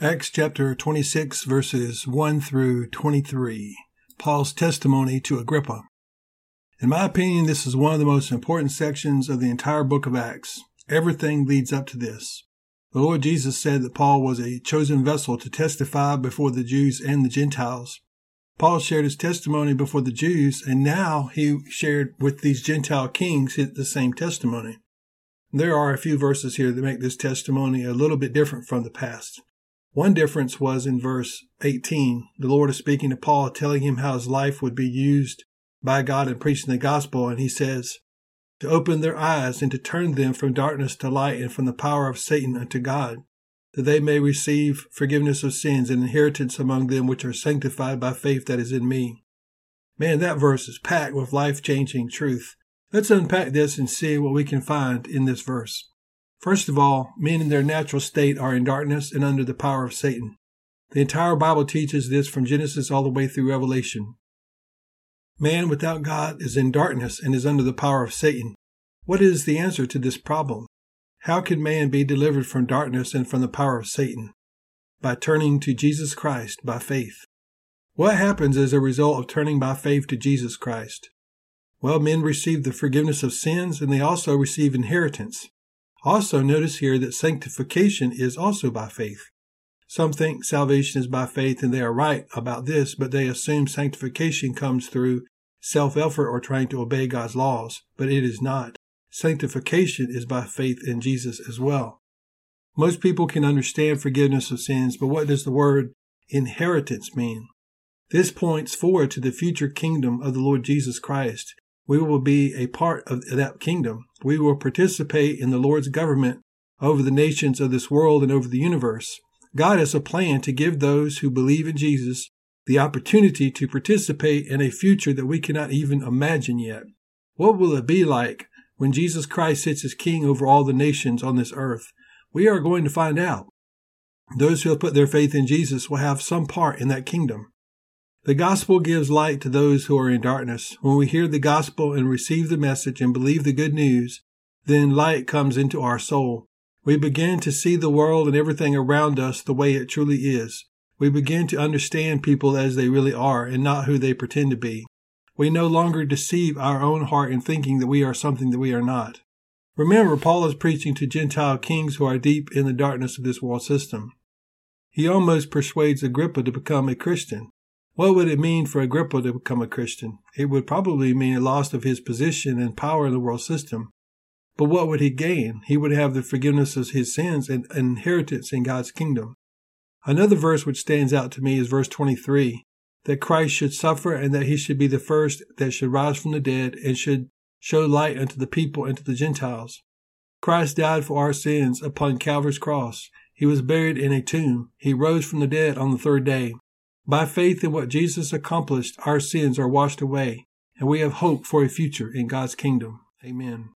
Acts chapter 26 verses 1 through 23. Paul's testimony to Agrippa. In my opinion, this is one of the most important sections of the entire book of Acts. Everything leads up to this. The Lord Jesus said that Paul was a chosen vessel to testify before the Jews and the Gentiles. Paul shared his testimony before the Jews, and now he shared with these Gentile kings the same testimony. There are a few verses here that make this testimony a little bit different from the past. One difference was in verse 18. The Lord is speaking to Paul, telling him how his life would be used by God in preaching the gospel. And he says, to open their eyes and to turn them from darkness to light and from the power of Satan unto God, that they may receive forgiveness of sins and inheritance among them which are sanctified by faith that is in me. Man, that verse is packed with life changing truth. Let's unpack this and see what we can find in this verse. First of all, men in their natural state are in darkness and under the power of Satan. The entire Bible teaches this from Genesis all the way through Revelation. Man without God is in darkness and is under the power of Satan. What is the answer to this problem? How can man be delivered from darkness and from the power of Satan? By turning to Jesus Christ by faith. What happens as a result of turning by faith to Jesus Christ? Well, men receive the forgiveness of sins and they also receive inheritance. Also, notice here that sanctification is also by faith. Some think salvation is by faith and they are right about this, but they assume sanctification comes through self effort or trying to obey God's laws, but it is not. Sanctification is by faith in Jesus as well. Most people can understand forgiveness of sins, but what does the word inheritance mean? This points forward to the future kingdom of the Lord Jesus Christ, we will be a part of that kingdom. We will participate in the Lord's government over the nations of this world and over the universe. God has a plan to give those who believe in Jesus the opportunity to participate in a future that we cannot even imagine yet. What will it be like when Jesus Christ sits as king over all the nations on this earth? We are going to find out. Those who have put their faith in Jesus will have some part in that kingdom. The gospel gives light to those who are in darkness. When we hear the gospel and receive the message and believe the good news, then light comes into our soul. We begin to see the world and everything around us the way it truly is. We begin to understand people as they really are and not who they pretend to be. We no longer deceive our own heart in thinking that we are something that we are not. Remember, Paul is preaching to Gentile kings who are deep in the darkness of this world system. He almost persuades Agrippa to become a Christian. What would it mean for Agrippa to become a Christian? It would probably mean a loss of his position and power in the world system. But what would he gain? He would have the forgiveness of his sins and inheritance in God's kingdom. Another verse which stands out to me is verse 23 that Christ should suffer and that he should be the first that should rise from the dead and should show light unto the people and to the Gentiles. Christ died for our sins upon Calvary's cross. He was buried in a tomb. He rose from the dead on the third day. By faith in what Jesus accomplished, our sins are washed away, and we have hope for a future in God's kingdom. Amen.